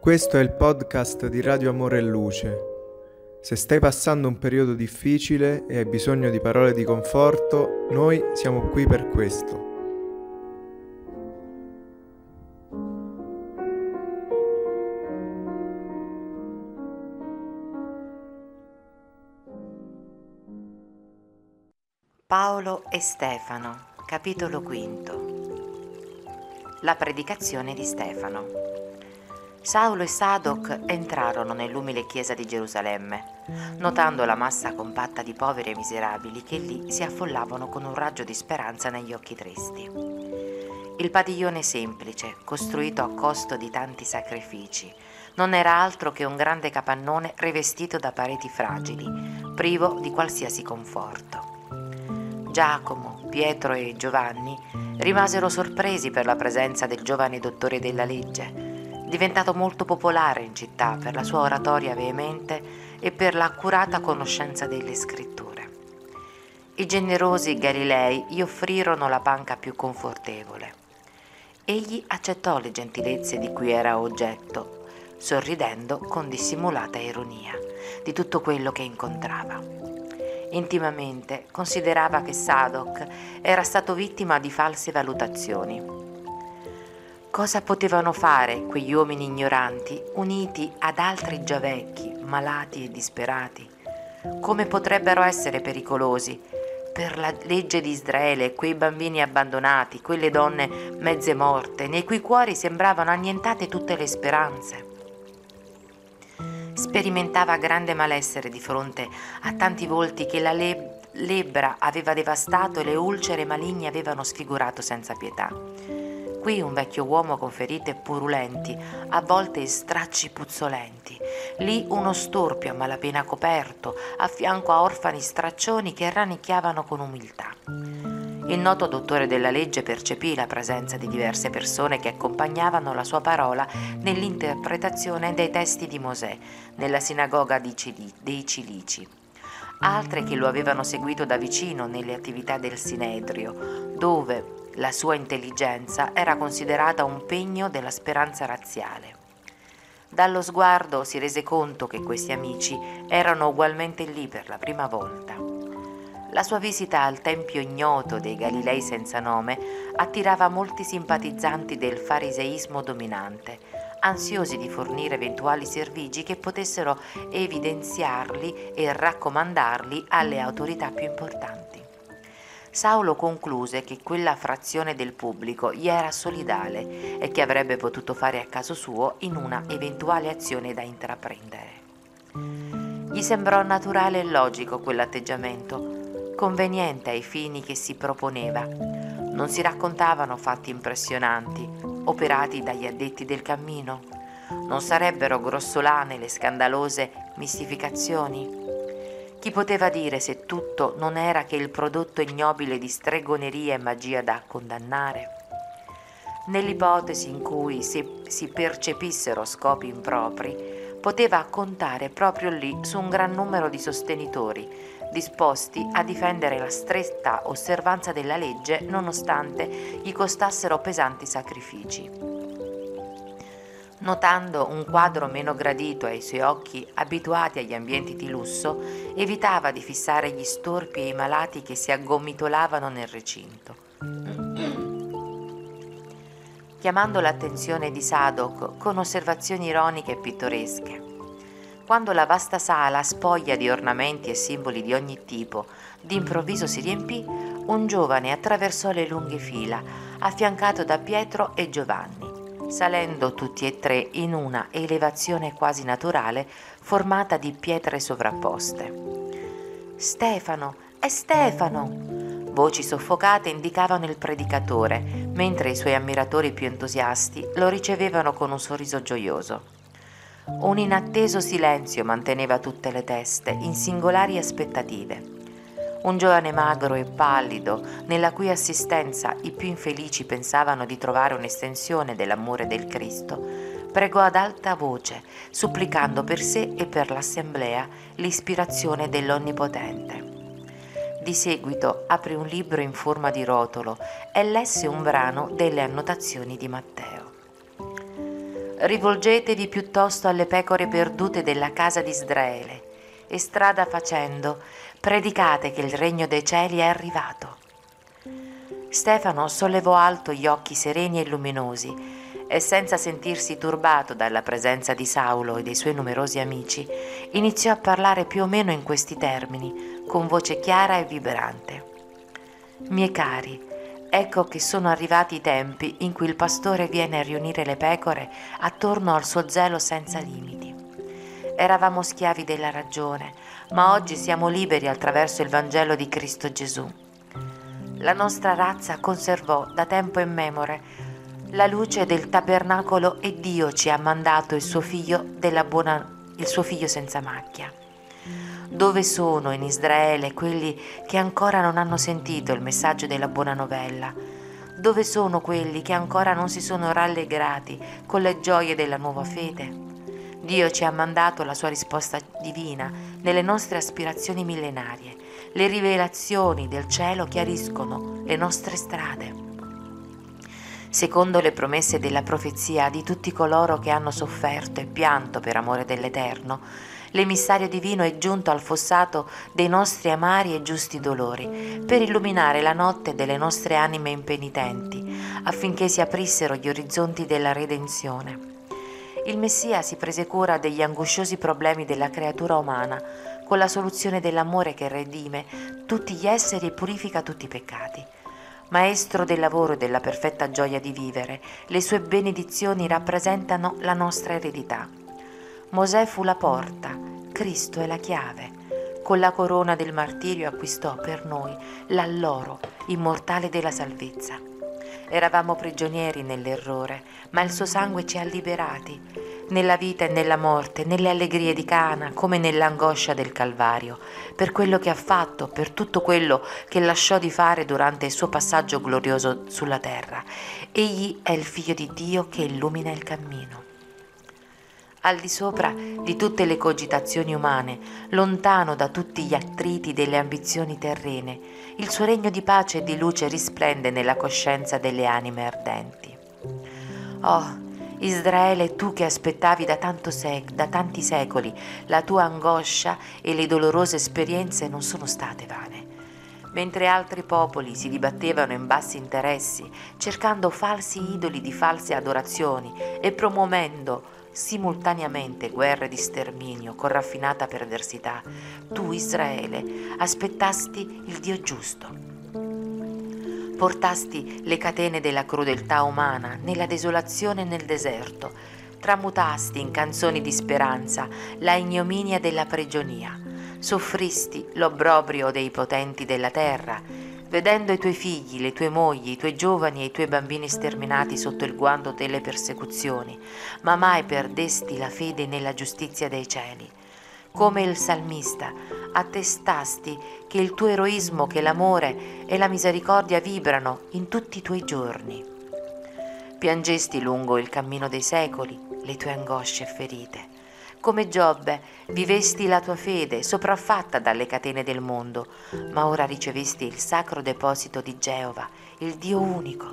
Questo è il podcast di Radio Amore e Luce. Se stai passando un periodo difficile e hai bisogno di parole di conforto, noi siamo qui per questo. Paolo e Stefano, capitolo quinto. La predicazione di Stefano. Saulo e Sadoc entrarono nell'umile chiesa di Gerusalemme, notando la massa compatta di poveri e miserabili che lì si affollavano con un raggio di speranza negli occhi tristi. Il padiglione semplice, costruito a costo di tanti sacrifici, non era altro che un grande capannone rivestito da pareti fragili, privo di qualsiasi conforto. Giacomo, Pietro e Giovanni rimasero sorpresi per la presenza del giovane dottore della legge, diventato molto popolare in città per la sua oratoria veemente e per l'accurata conoscenza delle scritture. I generosi Galilei gli offrirono la panca più confortevole. Egli accettò le gentilezze di cui era oggetto, sorridendo con dissimulata ironia di tutto quello che incontrava. Intimamente considerava che Sadok era stato vittima di false valutazioni. Cosa potevano fare quegli uomini ignoranti uniti ad altri già vecchi, malati e disperati? Come potrebbero essere pericolosi per la legge di Israele quei bambini abbandonati, quelle donne mezze morte, nei cui cuori sembravano annientate tutte le speranze? Sperimentava grande malessere di fronte a tanti volti che la le- lebbra aveva devastato e le ulcere maligne avevano sfigurato senza pietà. Qui un vecchio uomo con ferite purulenti, a volte stracci puzzolenti. Lì uno storpio a malapena coperto, a fianco a orfani straccioni che rannicchiavano con umiltà. Il noto dottore della legge percepì la presenza di diverse persone che accompagnavano la sua parola nell'interpretazione dei testi di Mosè nella sinagoga dei Cilici. Altre che lo avevano seguito da vicino nelle attività del Sinedrio, dove la sua intelligenza era considerata un pegno della speranza razziale. Dallo sguardo si rese conto che questi amici erano ugualmente lì per la prima volta. La sua visita al tempio ignoto dei Galilei senza nome attirava molti simpatizzanti del fariseismo dominante, ansiosi di fornire eventuali servigi che potessero evidenziarli e raccomandarli alle autorità più importanti. Saulo concluse che quella frazione del pubblico gli era solidale e che avrebbe potuto fare a caso suo in una eventuale azione da intraprendere. Gli sembrò naturale e logico quell'atteggiamento, conveniente ai fini che si proponeva. Non si raccontavano fatti impressionanti, operati dagli addetti del cammino. Non sarebbero grossolane le scandalose mistificazioni. Chi poteva dire se tutto non era che il prodotto ignobile di stregoneria e magia da condannare? Nell'ipotesi in cui si, si percepissero scopi impropri, poteva contare proprio lì su un gran numero di sostenitori disposti a difendere la stretta osservanza della legge nonostante gli costassero pesanti sacrifici. Notando un quadro meno gradito ai suoi occhi abituati agli ambienti di lusso, evitava di fissare gli storpi e i malati che si aggomitolavano nel recinto. Chiamando l'attenzione di Sadok con osservazioni ironiche e pittoresche. Quando la vasta sala, spoglia di ornamenti e simboli di ogni tipo, d'improvviso si riempì, un giovane attraversò le lunghe fila, affiancato da Pietro e Giovanni, salendo tutti e tre in una elevazione quasi naturale formata di pietre sovrapposte. Stefano, è Stefano! Voci soffocate indicavano il predicatore, mentre i suoi ammiratori più entusiasti lo ricevevano con un sorriso gioioso. Un inatteso silenzio manteneva tutte le teste, in singolari aspettative. Un giovane magro e pallido, nella cui assistenza i più infelici pensavano di trovare un'estensione dell'amore del Cristo, pregò ad alta voce, supplicando per sé e per l'assemblea l'ispirazione dell'Onnipotente. Di seguito aprì un libro in forma di rotolo e lesse un brano delle annotazioni di Matteo. Rivolgetevi piuttosto alle pecore perdute della casa di Israele e strada facendo, predicate che il regno dei cieli è arrivato. Stefano sollevò alto gli occhi sereni e luminosi e senza sentirsi turbato dalla presenza di Saulo e dei suoi numerosi amici, iniziò a parlare più o meno in questi termini, con voce chiara e vibrante. Miei cari, ecco che sono arrivati i tempi in cui il pastore viene a riunire le pecore attorno al suo zelo senza limiti. Eravamo schiavi della ragione, ma oggi siamo liberi attraverso il Vangelo di Cristo Gesù. La nostra razza conservò da tempo immemore la luce del tabernacolo e Dio ci ha mandato il suo figlio, buona, il suo figlio senza macchia. Dove sono in Israele quelli che ancora non hanno sentito il messaggio della buona novella? Dove sono quelli che ancora non si sono rallegrati con le gioie della nuova fede? Dio ci ha mandato la sua risposta divina nelle nostre aspirazioni millenarie. Le rivelazioni del cielo chiariscono le nostre strade secondo le promesse della profezia di tutti coloro che hanno sofferto e pianto per amore dell'Eterno, l'emissario divino è giunto al fossato dei nostri amari e giusti dolori, per illuminare la notte delle nostre anime impenitenti, affinché si aprissero gli orizzonti della redenzione. Il Messia si prese cura degli angosciosi problemi della creatura umana, con la soluzione dell'amore che redime tutti gli esseri e purifica tutti i peccati. Maestro del lavoro e della perfetta gioia di vivere, le sue benedizioni rappresentano la nostra eredità. Mosè fu la porta, Cristo è la chiave. Con la corona del martirio acquistò per noi l'alloro immortale della salvezza. Eravamo prigionieri nell'errore, ma il suo sangue ci ha liberati nella vita e nella morte, nelle allegrie di Cana come nell'angoscia del Calvario, per quello che ha fatto, per tutto quello che lasciò di fare durante il suo passaggio glorioso sulla terra. Egli è il figlio di Dio che illumina il cammino. Al di sopra di tutte le cogitazioni umane, lontano da tutti gli attriti delle ambizioni terrene, il suo regno di pace e di luce risplende nella coscienza delle anime ardenti. Oh, Israele, tu che aspettavi da, sec- da tanti secoli, la tua angoscia e le dolorose esperienze non sono state vane. Mentre altri popoli si dibattevano in bassi interessi, cercando falsi idoli di false adorazioni e promuovendo simultaneamente guerre di sterminio con raffinata perversità, tu Israele aspettasti il Dio giusto. Portasti le catene della crudeltà umana nella desolazione e nel deserto, tramutasti in canzoni di speranza la ignominia della prigionia, soffristi l'obbrobrio dei potenti della terra, vedendo i tuoi figli, le tue mogli, i tuoi giovani e i tuoi bambini sterminati sotto il guando delle persecuzioni, ma mai perdesti la fede nella giustizia dei cieli. Come il salmista, attestasti che il tuo eroismo, che l'amore e la misericordia vibrano in tutti i tuoi giorni. Piangesti lungo il cammino dei secoli le tue angosce ferite. Come Giobbe vivesti la tua fede sopraffatta dalle catene del mondo, ma ora ricevesti il sacro deposito di Geova, il Dio unico.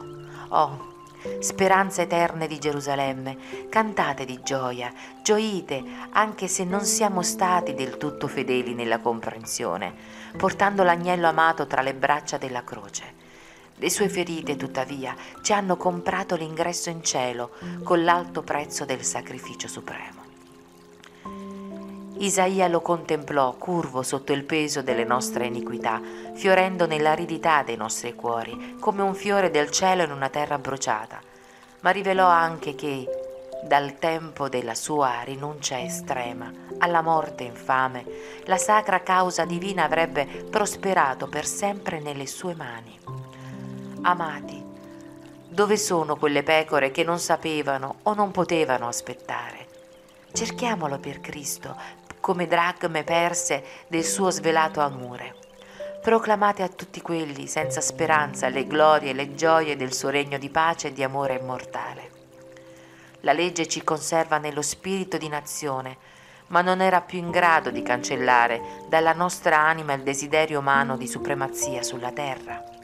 Oh, speranze eterne di Gerusalemme, cantate di gioia, gioite, anche se non siamo stati del tutto fedeli nella comprensione, portando l'agnello amato tra le braccia della croce. Le sue ferite, tuttavia, ci hanno comprato l'ingresso in cielo con l'alto prezzo del sacrificio supremo. Isaia lo contemplò curvo sotto il peso delle nostre iniquità, fiorendo nell'aridità dei nostri cuori, come un fiore del cielo in una terra bruciata, ma rivelò anche che, dal tempo della sua rinuncia estrema alla morte infame, la sacra causa divina avrebbe prosperato per sempre nelle sue mani. Amati, dove sono quelle pecore che non sapevano o non potevano aspettare? Cerchiamolo per Cristo, come dracme perse del suo svelato amore. Proclamate a tutti quelli senza speranza le glorie e le gioie del suo regno di pace e di amore immortale. La legge ci conserva nello spirito di nazione, ma non era più in grado di cancellare dalla nostra anima il desiderio umano di supremazia sulla terra.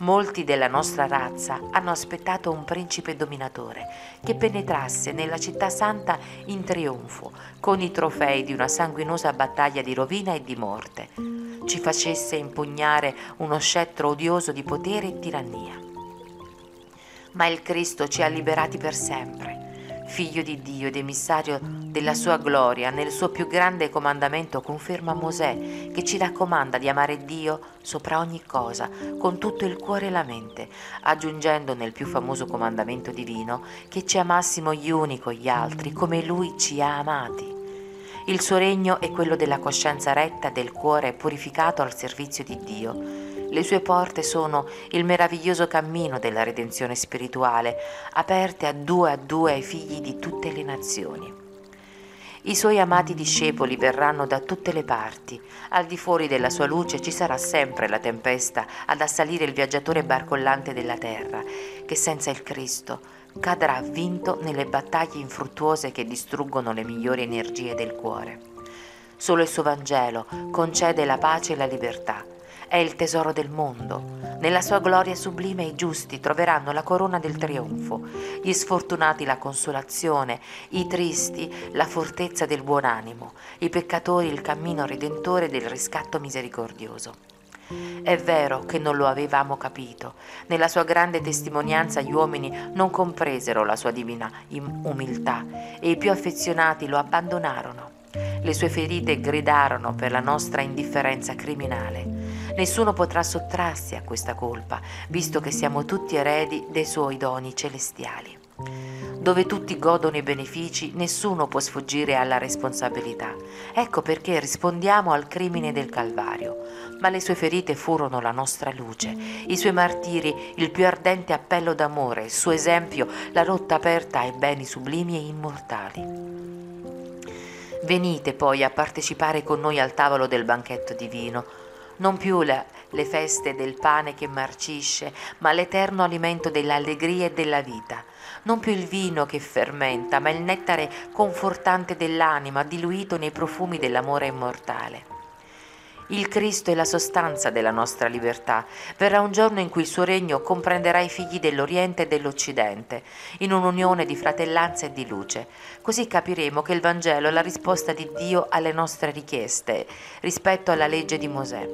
Molti della nostra razza hanno aspettato un principe dominatore che penetrasse nella città santa in trionfo, con i trofei di una sanguinosa battaglia di rovina e di morte, ci facesse impugnare uno scettro odioso di potere e tirannia. Ma il Cristo ci ha liberati per sempre figlio di Dio ed emissario della sua gloria, nel suo più grande comandamento conferma Mosè che ci raccomanda di amare Dio sopra ogni cosa, con tutto il cuore e la mente, aggiungendo nel più famoso comandamento divino che ci amassimo gli uni con gli altri come Lui ci ha amati. Il suo regno è quello della coscienza retta del cuore purificato al servizio di Dio le sue porte sono il meraviglioso cammino della redenzione spirituale, aperte a due a due ai figli di tutte le nazioni. I suoi amati discepoli verranno da tutte le parti. Al di fuori della sua luce ci sarà sempre la tempesta ad assalire il viaggiatore barcollante della terra, che senza il Cristo cadrà vinto nelle battaglie infruttuose che distruggono le migliori energie del cuore. Solo il suo Vangelo concede la pace e la libertà è il tesoro del mondo. Nella sua gloria sublime i giusti troveranno la corona del trionfo, gli sfortunati la consolazione, i tristi la fortezza del buon animo, i peccatori il cammino redentore del riscatto misericordioso. È vero che non lo avevamo capito. Nella sua grande testimonianza gli uomini non compresero la sua divina umiltà e i più affezionati lo abbandonarono. Le sue ferite gridarono per la nostra indifferenza criminale. Nessuno potrà sottrarsi a questa colpa, visto che siamo tutti eredi dei suoi doni celestiali. Dove tutti godono i benefici, nessuno può sfuggire alla responsabilità. Ecco perché rispondiamo al crimine del Calvario. Ma le sue ferite furono la nostra luce, i suoi martiri il più ardente appello d'amore, il suo esempio la rotta aperta ai beni sublimi e immortali. Venite poi a partecipare con noi al tavolo del banchetto divino, non più la, le feste del pane che marcisce, ma l'eterno alimento dell'allegria e della vita. Non più il vino che fermenta, ma il nettare confortante dell'anima, diluito nei profumi dell'amore immortale. Il Cristo è la sostanza della nostra libertà. Verrà un giorno in cui il suo regno comprenderà i figli dell'Oriente e dell'Occidente, in un'unione di fratellanza e di luce. Così capiremo che il Vangelo è la risposta di Dio alle nostre richieste rispetto alla legge di Mosè.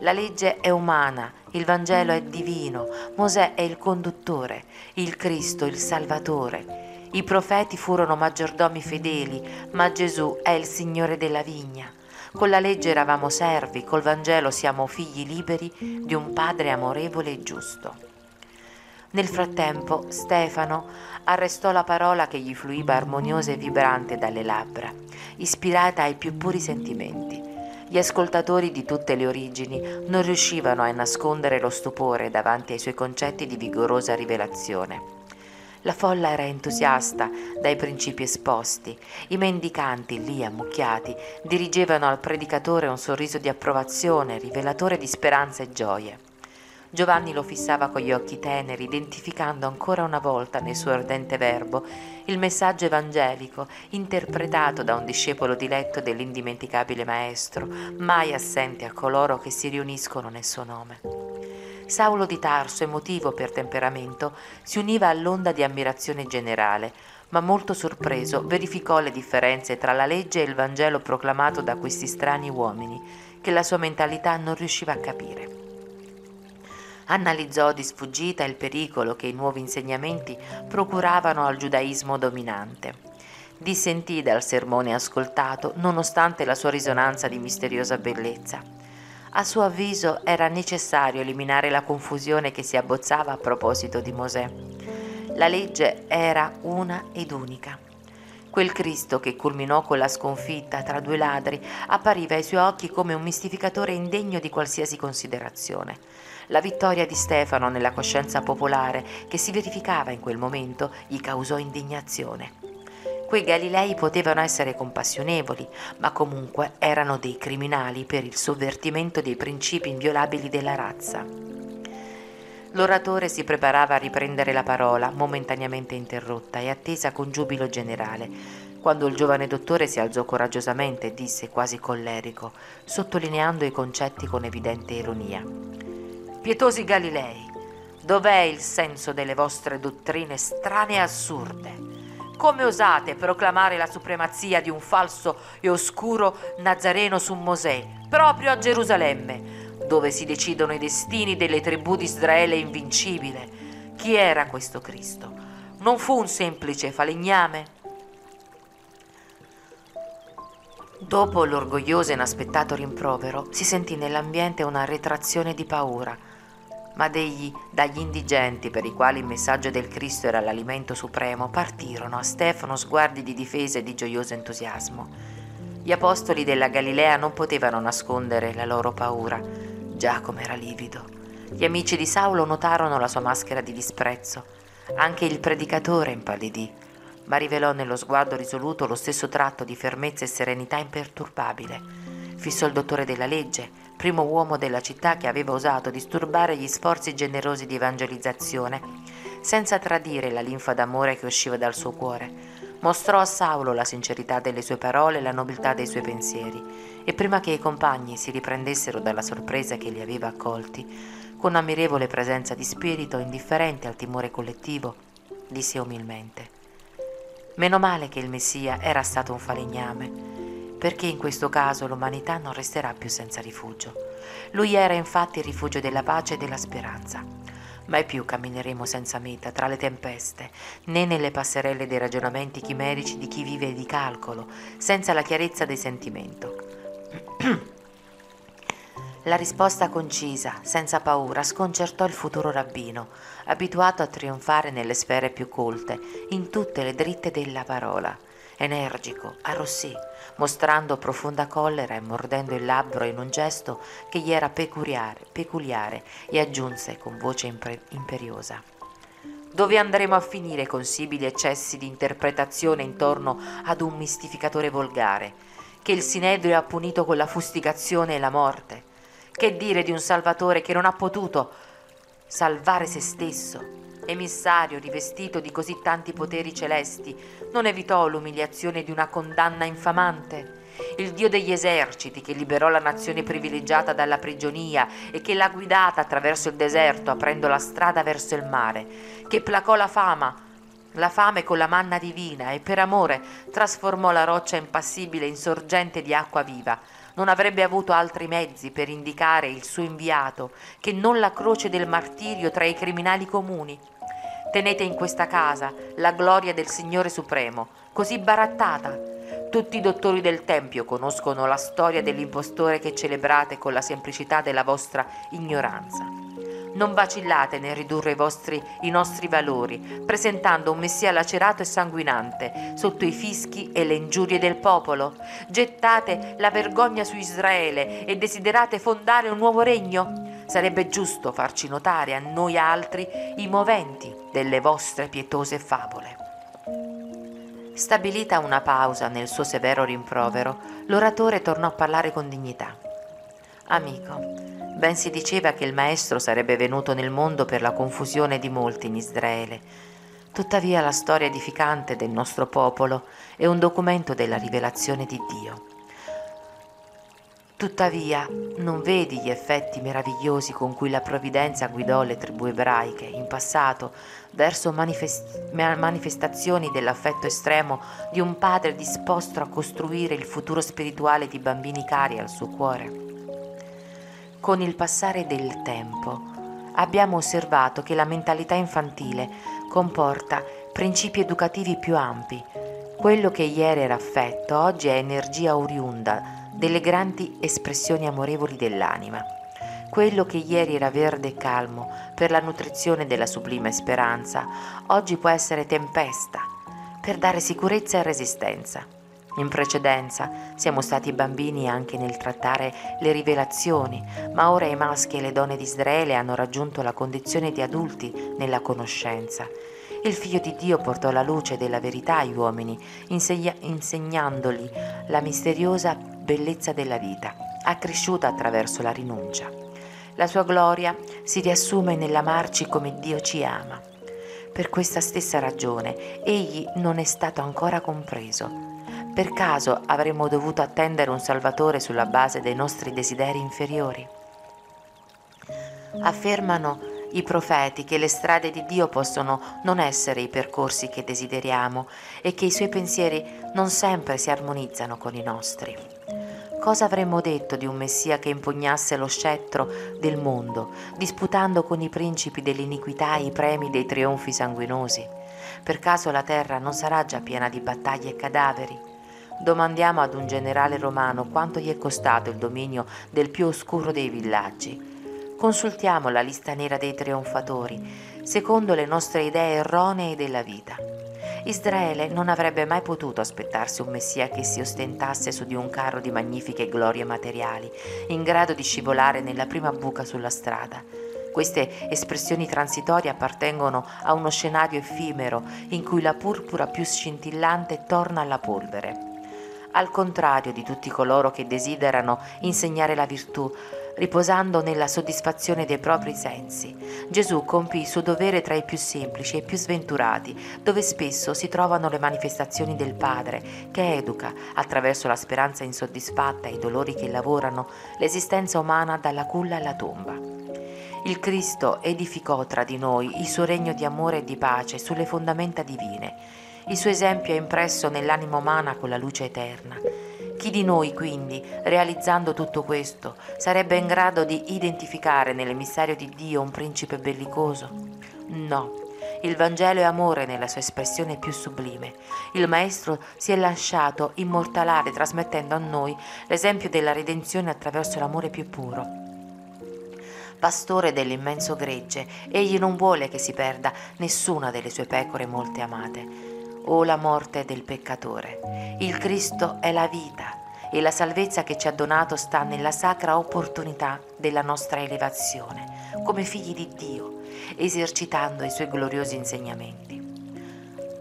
La legge è umana, il Vangelo è divino, Mosè è il conduttore, il Cristo il Salvatore. I profeti furono maggiordomi fedeli, ma Gesù è il Signore della vigna. Con la legge eravamo servi, col Vangelo siamo figli liberi di un Padre amorevole e giusto. Nel frattempo Stefano arrestò la parola che gli fluiva armoniosa e vibrante dalle labbra, ispirata ai più puri sentimenti. Gli ascoltatori di tutte le origini non riuscivano a nascondere lo stupore davanti ai suoi concetti di vigorosa rivelazione. La folla era entusiasta dai principi esposti. I mendicanti, lì ammucchiati, dirigevano al predicatore un sorriso di approvazione, rivelatore di speranza e gioie. Giovanni lo fissava con gli occhi teneri, identificando ancora una volta nel suo ardente verbo il messaggio evangelico interpretato da un discepolo diletto dell'indimenticabile Maestro, mai assente a coloro che si riuniscono nel suo nome. Saulo di Tarso, emotivo per temperamento, si univa all'onda di ammirazione generale, ma molto sorpreso verificò le differenze tra la legge e il Vangelo proclamato da questi strani uomini, che la sua mentalità non riusciva a capire. Analizzò di sfuggita il pericolo che i nuovi insegnamenti procuravano al giudaismo dominante. Dissentì dal sermone ascoltato, nonostante la sua risonanza di misteriosa bellezza. A suo avviso era necessario eliminare la confusione che si abbozzava a proposito di Mosè. La legge era una ed unica. Quel Cristo che culminò con la sconfitta tra due ladri appariva ai suoi occhi come un mistificatore indegno di qualsiasi considerazione. La vittoria di Stefano nella coscienza popolare che si verificava in quel momento gli causò indignazione. Quei Galilei potevano essere compassionevoli, ma comunque erano dei criminali per il sovvertimento dei principi inviolabili della razza. L'oratore si preparava a riprendere la parola, momentaneamente interrotta e attesa con giubilo generale, quando il giovane dottore si alzò coraggiosamente e disse quasi collerico, sottolineando i concetti con evidente ironia. Pietosi Galilei, Dov'è il senso delle vostre dottrine strane e assurde? Come osate proclamare la supremazia di un falso e oscuro Nazareno su Mosè, proprio a Gerusalemme, dove si decidono i destini delle tribù di Israele invincibile? Chi era questo Cristo? Non fu un semplice falegname? Dopo l'orgoglioso e inaspettato rimprovero, si sentì nell'ambiente una retrazione di paura, ma degli, dagli indigenti, per i quali il messaggio del Cristo era l'alimento supremo, partirono a Stefano sguardi di difesa e di gioioso entusiasmo. Gli apostoli della Galilea non potevano nascondere la loro paura. Giacomo era livido. Gli amici di Saulo notarono la sua maschera di disprezzo. Anche il predicatore impallidì ma rivelò nello sguardo risoluto lo stesso tratto di fermezza e serenità imperturbabile. Fissò il dottore della legge, primo uomo della città che aveva osato disturbare gli sforzi generosi di evangelizzazione, senza tradire la linfa d'amore che usciva dal suo cuore. Mostrò a Saulo la sincerità delle sue parole e la nobiltà dei suoi pensieri, e prima che i compagni si riprendessero dalla sorpresa che li aveva accolti, con ammirevole presenza di spirito indifferente al timore collettivo, disse umilmente Meno male che il Messia era stato un falegname, perché in questo caso l'umanità non resterà più senza rifugio. Lui era infatti il rifugio della pace e della speranza. Mai più cammineremo senza meta tra le tempeste, né nelle passerelle dei ragionamenti chimerici di chi vive di calcolo, senza la chiarezza del sentimento. La risposta concisa, senza paura, sconcertò il futuro rabbino, abituato a trionfare nelle sfere più colte, in tutte le dritte della parola. Energico, arrossì, mostrando profonda collera e mordendo il labbro in un gesto che gli era peculiare, peculiare e aggiunse con voce imper- imperiosa. Dove andremo a finire con simili eccessi di interpretazione intorno ad un mistificatore volgare, che il Sinedrio ha punito con la fustigazione e la morte? Che dire di un Salvatore che non ha potuto salvare se stesso? Emissario rivestito di così tanti poteri celesti, non evitò l'umiliazione di una condanna infamante? Il Dio degli eserciti che liberò la nazione privilegiata dalla prigionia e che l'ha guidata attraverso il deserto aprendo la strada verso il mare, che placò la fama, la fame con la manna divina e per amore trasformò la roccia impassibile in sorgente di acqua viva, non avrebbe avuto altri mezzi per indicare il suo inviato che non la croce del martirio tra i criminali comuni. Tenete in questa casa la gloria del Signore Supremo, così barattata. Tutti i dottori del Tempio conoscono la storia dell'impostore che celebrate con la semplicità della vostra ignoranza. Non vacillate nel ridurre i, vostri, i nostri valori, presentando un Messia lacerato e sanguinante sotto i fischi e le ingiurie del popolo. Gettate la vergogna su Israele e desiderate fondare un nuovo regno? Sarebbe giusto farci notare a noi altri i moventi delle vostre pietose favole. Stabilita una pausa nel suo severo rimprovero, l'oratore tornò a parlare con dignità. Amico, Ben si diceva che il Maestro sarebbe venuto nel mondo per la confusione di molti in Israele. Tuttavia la storia edificante del nostro popolo è un documento della rivelazione di Dio. Tuttavia non vedi gli effetti meravigliosi con cui la provvidenza guidò le tribù ebraiche in passato verso manifest- manifestazioni dell'affetto estremo di un padre disposto a costruire il futuro spirituale di bambini cari al suo cuore. Con il passare del tempo abbiamo osservato che la mentalità infantile comporta principi educativi più ampi. Quello che ieri era affetto oggi è energia oriunda delle grandi espressioni amorevoli dell'anima. Quello che ieri era verde e calmo per la nutrizione della sublime speranza, oggi può essere tempesta per dare sicurezza e resistenza. In precedenza siamo stati bambini anche nel trattare le rivelazioni, ma ora i maschi e le donne di Israele hanno raggiunto la condizione di adulti nella conoscenza. Il Figlio di Dio portò la luce della verità agli uomini, insegna- insegnandoli la misteriosa bellezza della vita, accresciuta attraverso la rinuncia. La sua gloria si riassume nell'amarci come Dio ci ama. Per questa stessa ragione egli non è stato ancora compreso per caso avremmo dovuto attendere un Salvatore sulla base dei nostri desideri inferiori? Affermano i profeti che le strade di Dio possono non essere i percorsi che desideriamo e che i suoi pensieri non sempre si armonizzano con i nostri. Cosa avremmo detto di un Messia che impugnasse lo scettro del mondo, disputando con i principi dell'iniquità i premi dei trionfi sanguinosi? Per caso la terra non sarà già piena di battaglie e cadaveri? Domandiamo ad un generale romano quanto gli è costato il dominio del più oscuro dei villaggi Consultiamo la lista nera dei trionfatori, secondo le nostre idee erronee della vita. Israele non avrebbe mai potuto aspettarsi un Messia che si ostentasse su di un carro di magnifiche glorie materiali, in grado di scivolare nella prima buca sulla strada. Queste espressioni transitorie appartengono a uno scenario effimero in cui la purpura più scintillante torna alla polvere. Al contrario di tutti coloro che desiderano insegnare la virtù, riposando nella soddisfazione dei propri sensi. Gesù compì il suo dovere tra i più semplici e più sventurati, dove spesso si trovano le manifestazioni del Padre, che educa, attraverso la speranza insoddisfatta e i dolori che lavorano, l'esistenza umana dalla culla alla tomba. Il Cristo edificò tra di noi il suo regno di amore e di pace sulle fondamenta divine. Il suo esempio è impresso nell'anima umana con la luce eterna. Chi di noi quindi, realizzando tutto questo, sarebbe in grado di identificare nell'emissario di Dio un principe bellicoso? No, il Vangelo è amore nella sua espressione più sublime. Il Maestro si è lasciato immortalare trasmettendo a noi l'esempio della redenzione attraverso l'amore più puro. Pastore dell'immenso gregge, egli non vuole che si perda nessuna delle sue pecore molte amate o la morte del peccatore. Il Cristo è la vita e la salvezza che ci ha donato sta nella sacra opportunità della nostra elevazione come figli di Dio, esercitando i suoi gloriosi insegnamenti.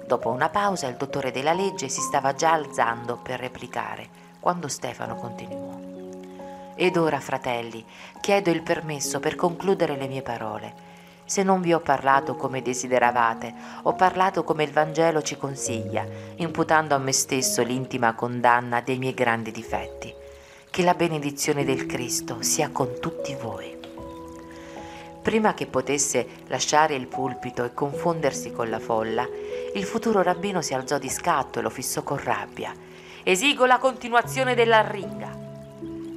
Dopo una pausa il dottore della legge si stava già alzando per replicare, quando Stefano continuò. Ed ora, fratelli, chiedo il permesso per concludere le mie parole se non vi ho parlato come desideravate, ho parlato come il Vangelo ci consiglia, imputando a me stesso l'intima condanna dei miei grandi difetti. Che la benedizione del Cristo sia con tutti voi. Prima che potesse lasciare il pulpito e confondersi con la folla, il futuro rabbino si alzò di scatto e lo fissò con rabbia. Esigo la continuazione della ringa.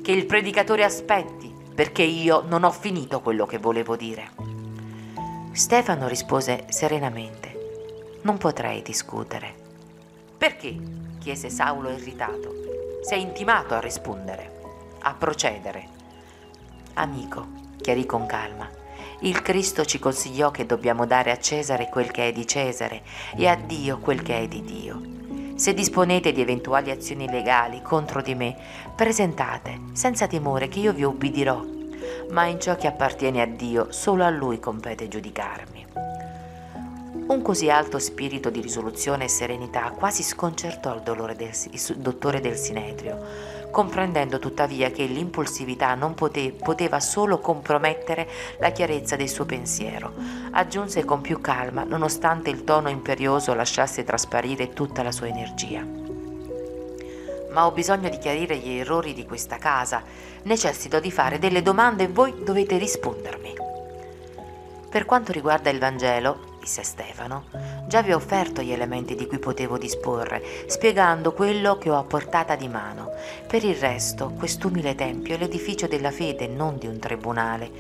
Che il predicatore aspetti, perché io non ho finito quello che volevo dire. Stefano rispose serenamente, non potrei discutere. Perché? chiese Saulo irritato. Sei intimato a rispondere, a procedere. Amico, chiarì con calma, il Cristo ci consigliò che dobbiamo dare a Cesare quel che è di Cesare e a Dio quel che è di Dio. Se disponete di eventuali azioni legali contro di me, presentate, senza timore che io vi ubbidirò ma in ciò che appartiene a Dio solo a Lui compete giudicarmi. Un così alto spirito di risoluzione e serenità quasi sconcertò il, del, il dottore del Sinedrio, comprendendo tuttavia che l'impulsività non pote, poteva solo compromettere la chiarezza del suo pensiero. Aggiunse con più calma, nonostante il tono imperioso lasciasse trasparire tutta la sua energia ma ho bisogno di chiarire gli errori di questa casa. Necessito di fare delle domande e voi dovete rispondermi. Per quanto riguarda il Vangelo, disse Stefano, già vi ho offerto gli elementi di cui potevo disporre, spiegando quello che ho a portata di mano. Per il resto, quest'umile tempio è l'edificio della fede, non di un tribunale.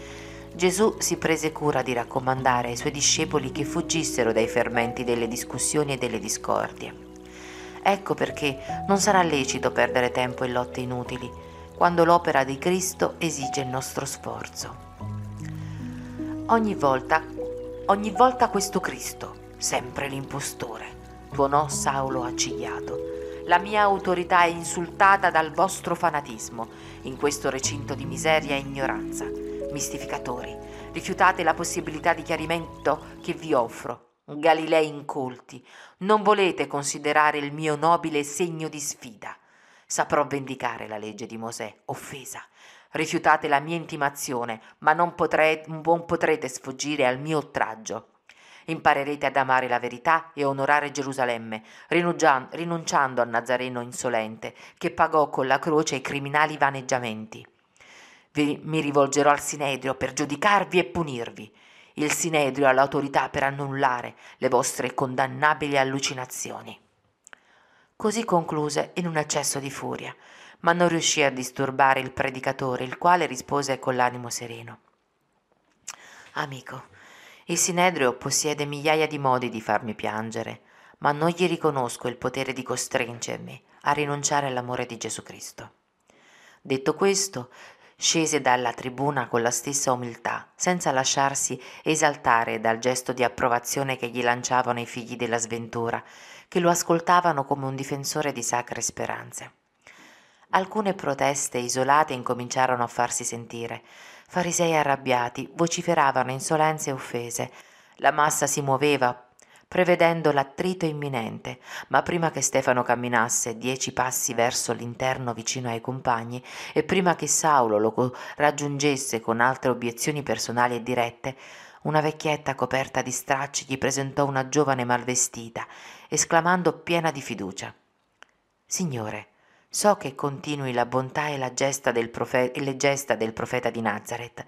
Gesù si prese cura di raccomandare ai suoi discepoli che fuggissero dai fermenti delle discussioni e delle discordie. Ecco perché non sarà lecito perdere tempo in lotte inutili, quando l'opera di Cristo esige il nostro sforzo. Ogni volta, ogni volta questo Cristo, sempre l'impostore, tuonò Saulo accigliato. La mia autorità è insultata dal vostro fanatismo in questo recinto di miseria e ignoranza. Mistificatori, rifiutate la possibilità di chiarimento che vi offro Galilei incolti, non volete considerare il mio nobile segno di sfida. Saprò vendicare la legge di Mosè, offesa. Rifiutate la mia intimazione, ma non, potrete, non potrete sfuggire al mio oltraggio. Imparerete ad amare la verità e onorare Gerusalemme, rinunciando al Nazareno insolente che pagò con la croce i criminali vaneggiamenti. Vi, mi rivolgerò al Sinedrio per giudicarvi e punirvi. Il Sinedrio ha l'autorità per annullare le vostre condannabili allucinazioni. Così concluse in un eccesso di furia, ma non riuscì a disturbare il predicatore, il quale rispose con l'animo sereno. Amico, il Sinedrio possiede migliaia di modi di farmi piangere, ma non gli riconosco il potere di costringermi a rinunciare all'amore di Gesù Cristo. Detto questo, scese dalla tribuna con la stessa umiltà, senza lasciarsi esaltare dal gesto di approvazione che gli lanciavano i figli della sventura, che lo ascoltavano come un difensore di sacre speranze. Alcune proteste isolate incominciarono a farsi sentire. Farisei arrabbiati vociferavano insolenze e offese. La massa si muoveva prevedendo l'attrito imminente, ma prima che Stefano camminasse dieci passi verso l'interno vicino ai compagni e prima che Saulo lo raggiungesse con altre obiezioni personali e dirette, una vecchietta coperta di stracci gli presentò una giovane malvestita, esclamando piena di fiducia. Signore, so che continui la bontà e, la gesta profe- e le gesta del profeta di Nazareth,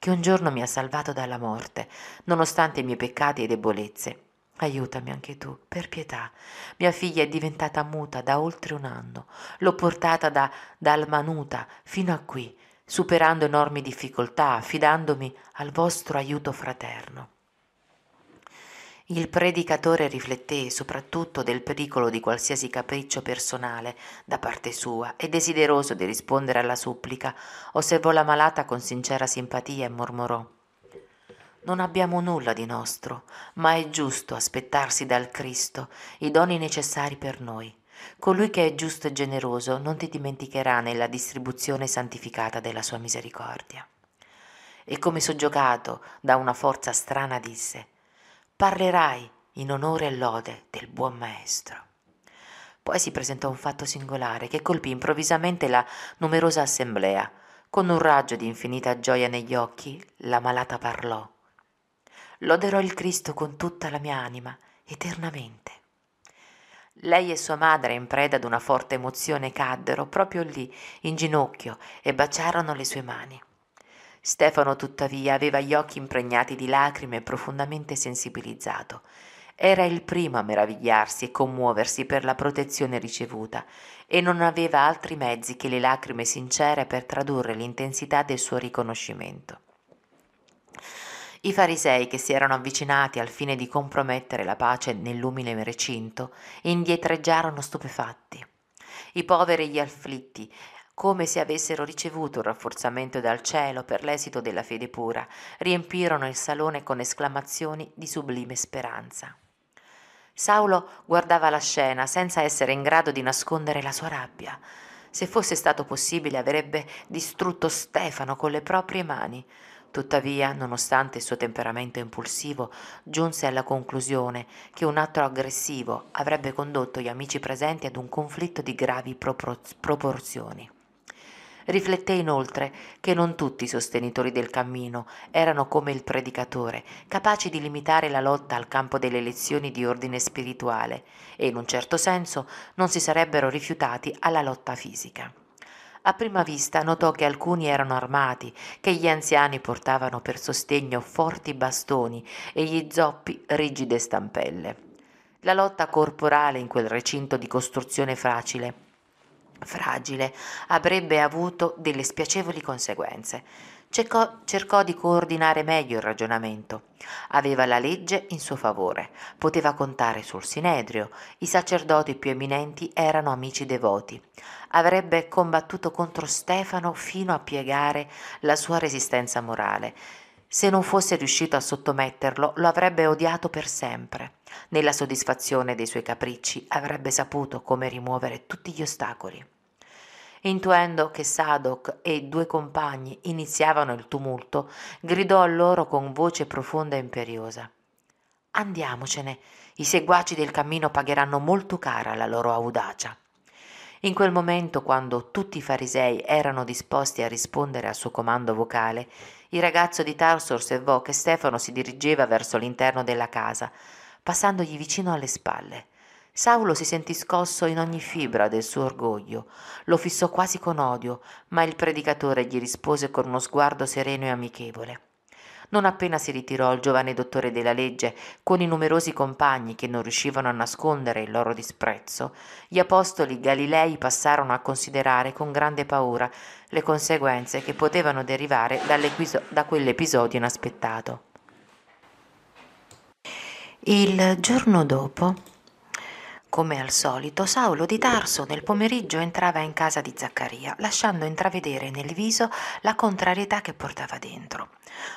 che un giorno mi ha salvato dalla morte, nonostante i miei peccati e debolezze. Aiutami anche tu, per pietà. Mia figlia è diventata muta da oltre un anno. L'ho portata da, da Almanuta fino a qui, superando enormi difficoltà, affidandomi al vostro aiuto fraterno. Il predicatore rifletté soprattutto del pericolo di qualsiasi capriccio personale da parte sua e desideroso di rispondere alla supplica, osservò la malata con sincera simpatia e mormorò non abbiamo nulla di nostro, ma è giusto aspettarsi dal Cristo i doni necessari per noi. Colui che è giusto e generoso non ti dimenticherà nella distribuzione santificata della sua misericordia. E come soggiogato da una forza strana disse, parlerai in onore e lode del buon maestro. Poi si presentò un fatto singolare che colpì improvvisamente la numerosa assemblea. Con un raggio di infinita gioia negli occhi, la malata parlò loderò il Cristo con tutta la mia anima, eternamente. Lei e sua madre, in preda ad una forte emozione, caddero proprio lì, in ginocchio, e baciarono le sue mani. Stefano, tuttavia, aveva gli occhi impregnati di lacrime e profondamente sensibilizzato. Era il primo a meravigliarsi e commuoversi per la protezione ricevuta e non aveva altri mezzi che le lacrime sincere per tradurre l'intensità del suo riconoscimento. I farisei che si erano avvicinati al fine di compromettere la pace nell'umile recinto indietreggiarono stupefatti. I poveri e gli afflitti, come se avessero ricevuto un rafforzamento dal cielo per l'esito della fede pura, riempirono il salone con esclamazioni di sublime speranza. Saulo guardava la scena senza essere in grado di nascondere la sua rabbia. Se fosse stato possibile avrebbe distrutto Stefano con le proprie mani, Tuttavia, nonostante il suo temperamento impulsivo, giunse alla conclusione che un atto aggressivo avrebbe condotto gli amici presenti ad un conflitto di gravi propor- proporzioni. Rifletté inoltre che non tutti i sostenitori del cammino erano come il predicatore, capaci di limitare la lotta al campo delle lezioni di ordine spirituale e in un certo senso non si sarebbero rifiutati alla lotta fisica. A prima vista notò che alcuni erano armati, che gli anziani portavano per sostegno forti bastoni e gli zoppi rigide stampelle. La lotta corporale in quel recinto di costruzione fragile, fragile avrebbe avuto delle spiacevoli conseguenze. Cercò, cercò, di coordinare meglio il ragionamento. Aveva la legge in suo favore, poteva contare sul Sinedrio, i sacerdoti più eminenti erano amici devoti. Avrebbe combattuto contro Stefano fino a piegare la sua resistenza morale. Se non fosse riuscito a sottometterlo, lo avrebbe odiato per sempre. Nella soddisfazione dei suoi capricci avrebbe saputo come rimuovere tutti gli ostacoli. Intuendo che Sadok e due compagni iniziavano il tumulto, gridò a loro con voce profonda e imperiosa. Andiamocene, i seguaci del cammino pagheranno molto cara la loro audacia. In quel momento, quando tutti i farisei erano disposti a rispondere al suo comando vocale, il ragazzo di Tarso osservò che Stefano si dirigeva verso l'interno della casa, passandogli vicino alle spalle. Saulo si sentì scosso in ogni fibra del suo orgoglio, lo fissò quasi con odio, ma il predicatore gli rispose con uno sguardo sereno e amichevole. Non appena si ritirò il giovane dottore della legge, con i numerosi compagni che non riuscivano a nascondere il loro disprezzo, gli apostoli Galilei passarono a considerare con grande paura le conseguenze che potevano derivare da quell'episodio inaspettato. Il giorno dopo, come al solito, Saulo di Tarso nel pomeriggio entrava in casa di Zaccaria, lasciando intravedere nel viso la contrarietà che portava dentro.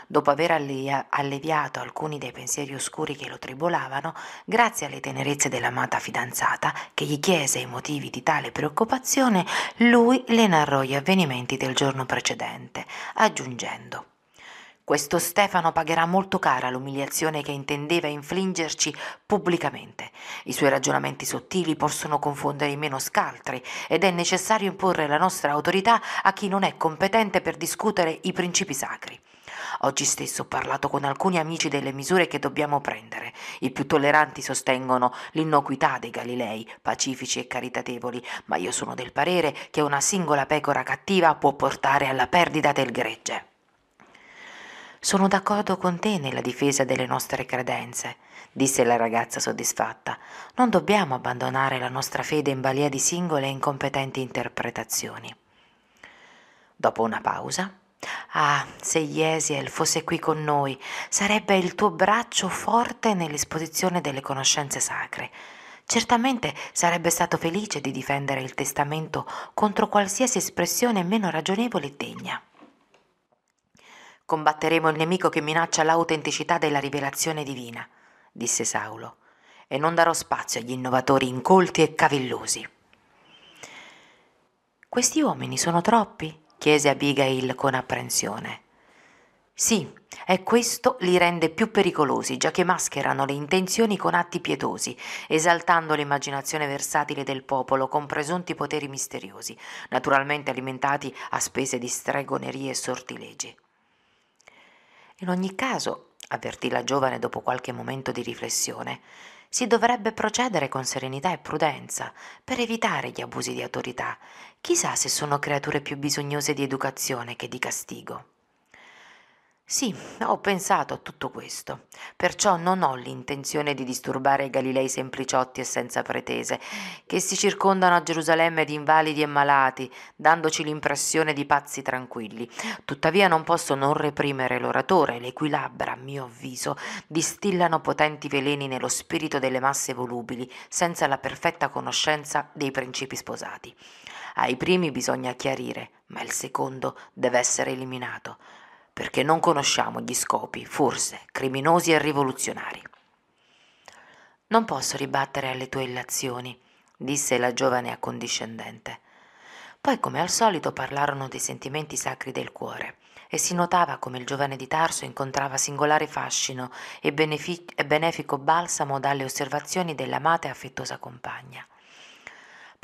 Dopo aver alleviato alcuni dei pensieri oscuri che lo tribolavano, grazie alle tenerezze dell'amata fidanzata, che gli chiese i motivi di tale preoccupazione, lui le narrò gli avvenimenti del giorno precedente, aggiungendo questo Stefano pagherà molto cara l'umiliazione che intendeva infliggerci pubblicamente. I suoi ragionamenti sottili possono confondere i meno scaltri ed è necessario imporre la nostra autorità a chi non è competente per discutere i principi sacri. Oggi stesso ho parlato con alcuni amici delle misure che dobbiamo prendere. I più tolleranti sostengono l'innocuità dei Galilei, pacifici e caritatevoli, ma io sono del parere che una singola pecora cattiva può portare alla perdita del gregge. Sono d'accordo con te nella difesa delle nostre credenze, disse la ragazza soddisfatta. Non dobbiamo abbandonare la nostra fede in balia di singole e incompetenti interpretazioni. Dopo una pausa, Ah, se Jesiel fosse qui con noi, sarebbe il tuo braccio forte nell'esposizione delle conoscenze sacre. Certamente sarebbe stato felice di difendere il testamento contro qualsiasi espressione meno ragionevole e degna. Combatteremo il nemico che minaccia l'autenticità della rivelazione divina, disse Saulo, e non darò spazio agli innovatori incolti e cavillosi. Questi uomini sono troppi? chiese Abigail con apprensione. Sì, e questo li rende più pericolosi, già che mascherano le intenzioni con atti pietosi, esaltando l'immaginazione versatile del popolo con presunti poteri misteriosi, naturalmente alimentati a spese di stregonerie e sortilegi. In ogni caso, avvertì la giovane dopo qualche momento di riflessione, si dovrebbe procedere con serenità e prudenza per evitare gli abusi di autorità. Chissà se sono creature più bisognose di educazione che di castigo. Sì, ho pensato a tutto questo, perciò non ho l'intenzione di disturbare i Galilei sempliciotti e senza pretese, che si circondano a Gerusalemme di invalidi e malati, dandoci l'impressione di pazzi tranquilli. Tuttavia non posso non reprimere l'oratore, le cui labbra, a mio avviso, distillano potenti veleni nello spirito delle masse volubili, senza la perfetta conoscenza dei principi sposati. Ai primi bisogna chiarire, ma il secondo deve essere eliminato perché non conosciamo gli scopi, forse, criminosi e rivoluzionari. Non posso ribattere alle tue illazioni, disse la giovane accondiscendente. Poi, come al solito, parlarono dei sentimenti sacri del cuore e si notava come il giovane di Tarso incontrava singolare fascino e, benefic- e benefico balsamo dalle osservazioni dell'amata e affettuosa compagna.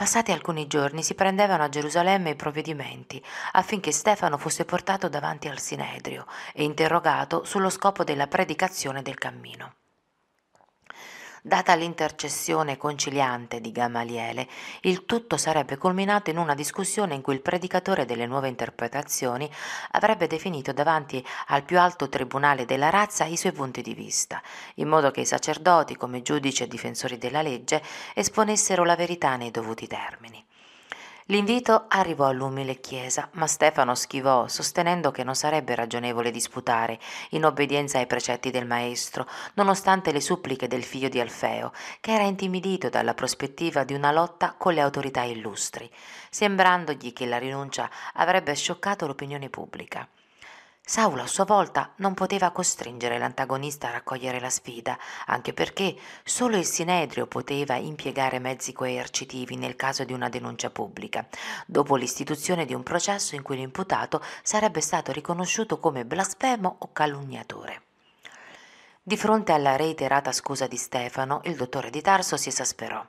Passati alcuni giorni si prendevano a Gerusalemme i provvedimenti affinché Stefano fosse portato davanti al Sinedrio e interrogato sullo scopo della predicazione del cammino. Data l'intercessione conciliante di Gamaliele, il tutto sarebbe culminato in una discussione in cui il predicatore delle nuove interpretazioni avrebbe definito davanti al più alto tribunale della razza i suoi punti di vista, in modo che i sacerdoti, come giudici e difensori della legge, esponessero la verità nei dovuti termini. L'invito arrivò all'umile chiesa, ma Stefano schivò, sostenendo che non sarebbe ragionevole disputare, in obbedienza ai precetti del maestro, nonostante le suppliche del figlio di Alfeo, che era intimidito dalla prospettiva di una lotta con le autorità illustri, sembrandogli che la rinuncia avrebbe scioccato l'opinione pubblica. Saulo a sua volta non poteva costringere l'antagonista a raccogliere la sfida, anche perché solo il Sinedrio poteva impiegare mezzi coercitivi nel caso di una denuncia pubblica, dopo l'istituzione di un processo in cui l'imputato sarebbe stato riconosciuto come blasfemo o calunniatore. Di fronte alla reiterata scusa di Stefano, il dottore di Tarso si esasperò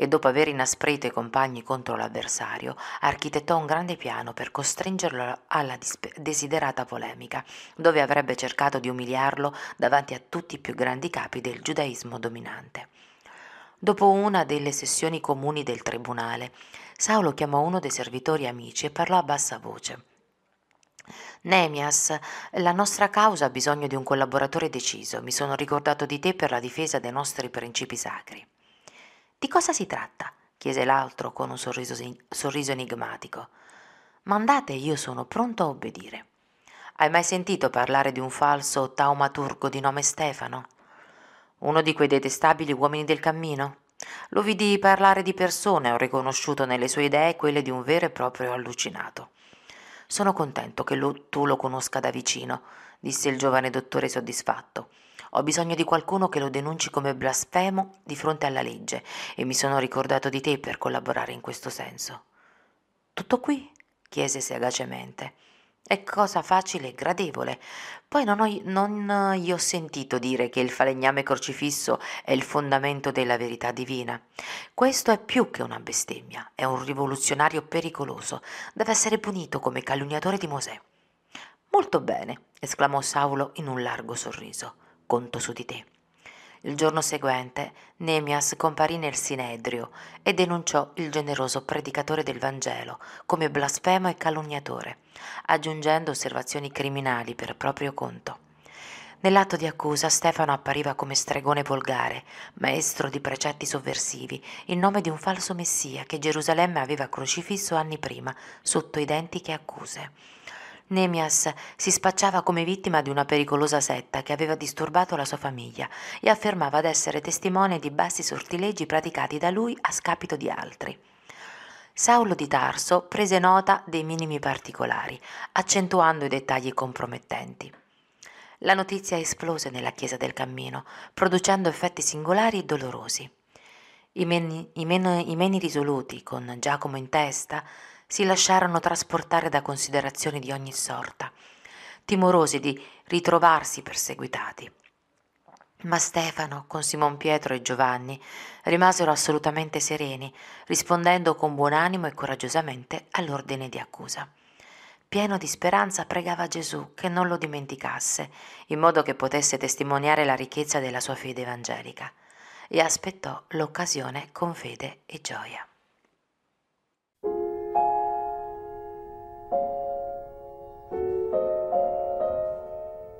e dopo aver inasprito i compagni contro l'avversario, architettò un grande piano per costringerlo alla desiderata polemica, dove avrebbe cercato di umiliarlo davanti a tutti i più grandi capi del giudaismo dominante. Dopo una delle sessioni comuni del tribunale, Saulo chiamò uno dei servitori amici e parlò a bassa voce. Nemias, la nostra causa ha bisogno di un collaboratore deciso. Mi sono ricordato di te per la difesa dei nostri principi sacri. Di cosa si tratta? chiese l'altro con un sorriso, sorriso enigmatico. Mandate, io sono pronto a obbedire. Hai mai sentito parlare di un falso taumaturgo di nome Stefano? Uno di quei detestabili uomini del cammino? Lo vidi parlare di persone, ho riconosciuto nelle sue idee quelle di un vero e proprio allucinato. Sono contento che lo, tu lo conosca da vicino, disse il giovane dottore soddisfatto. Ho bisogno di qualcuno che lo denunci come blasfemo di fronte alla legge e mi sono ricordato di te per collaborare in questo senso. Tutto qui? chiese sagacemente. È cosa facile e gradevole. Poi non, ho, non gli ho sentito dire che il falegname crocifisso è il fondamento della verità divina. Questo è più che una bestemmia, è un rivoluzionario pericoloso, deve essere punito come calunniatore di Mosè. Molto bene, esclamò Saulo in un largo sorriso. Conto su di te. Il giorno seguente Nemias comparì nel Sinedrio e denunciò il generoso predicatore del Vangelo come blasfemo e calunniatore, aggiungendo osservazioni criminali per proprio conto. Nell'atto di accusa Stefano appariva come stregone volgare, maestro di precetti sovversivi, in nome di un falso messia che Gerusalemme aveva crocifisso anni prima sotto identiche accuse. Nemias si spacciava come vittima di una pericolosa setta che aveva disturbato la sua famiglia e affermava d'essere testimone di bassi sortilegi praticati da lui a scapito di altri. Saulo di Tarso prese nota dei minimi particolari, accentuando i dettagli compromettenti. La notizia esplose nella chiesa del cammino, producendo effetti singolari e dolorosi. I meni, i meni, i meni risoluti, con Giacomo in testa, si lasciarono trasportare da considerazioni di ogni sorta, timorosi di ritrovarsi perseguitati. Ma Stefano, con Simon Pietro e Giovanni, rimasero assolutamente sereni, rispondendo con buon animo e coraggiosamente all'ordine di accusa. Pieno di speranza pregava Gesù che non lo dimenticasse, in modo che potesse testimoniare la ricchezza della sua fede evangelica, e aspettò l'occasione con fede e gioia.